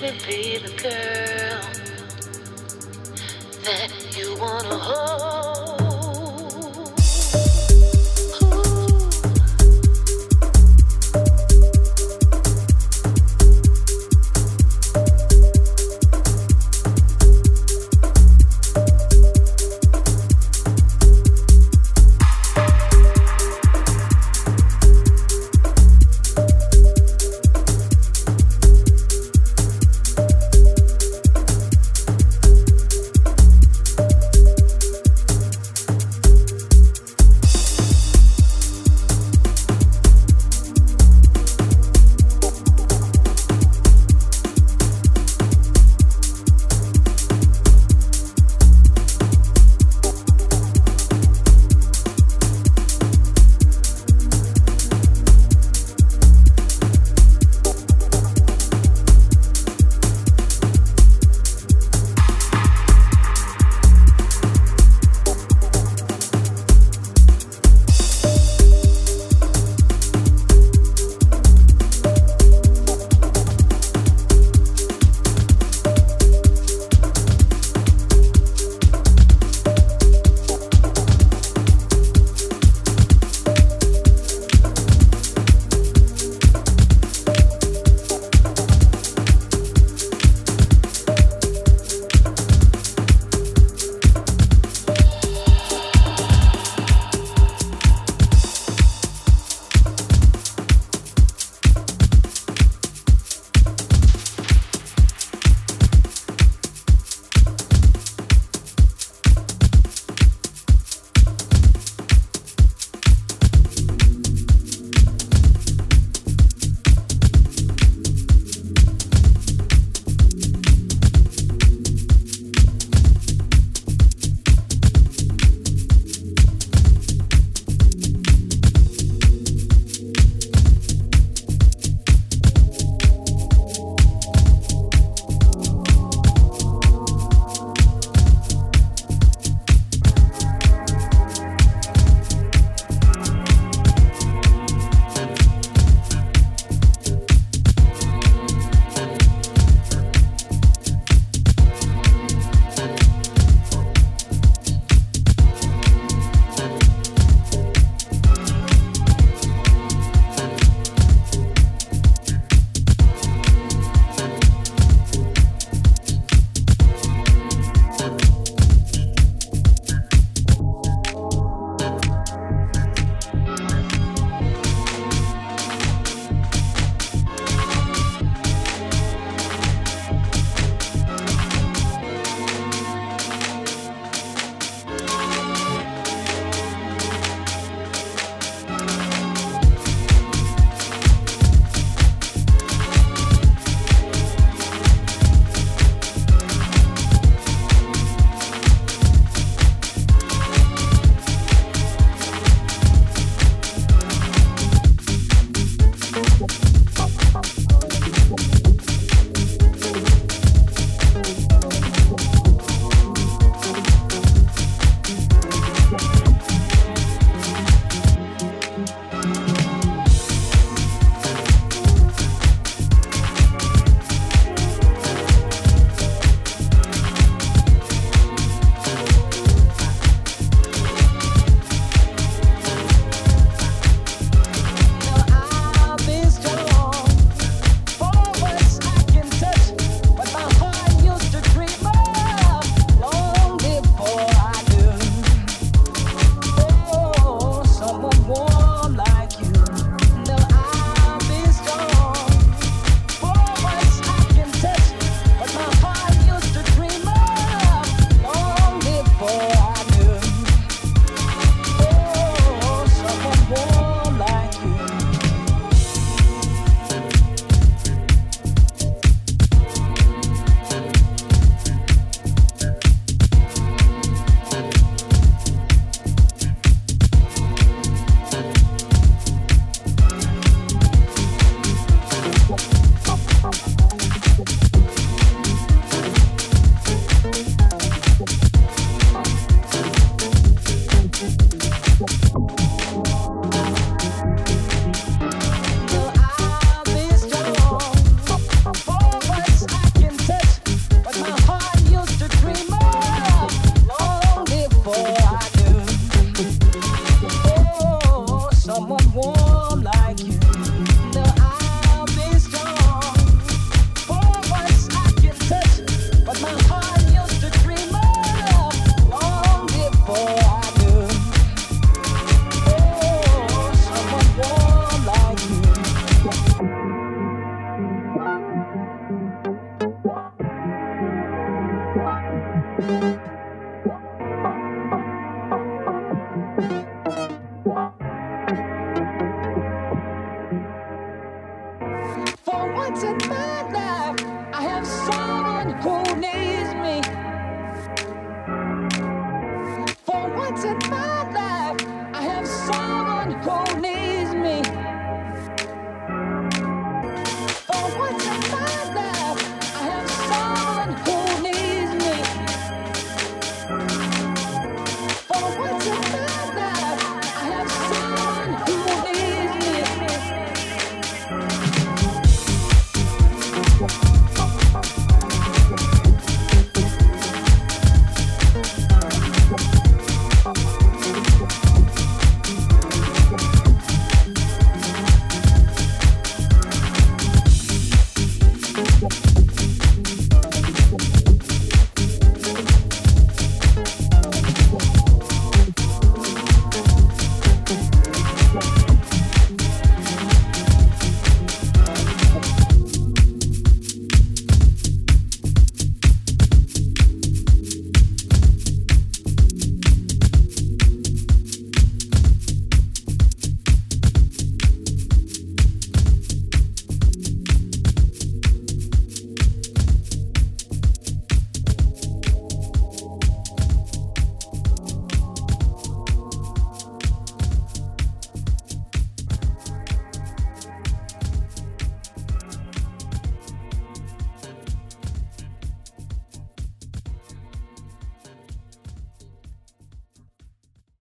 Let me be the girl that you wanna hold.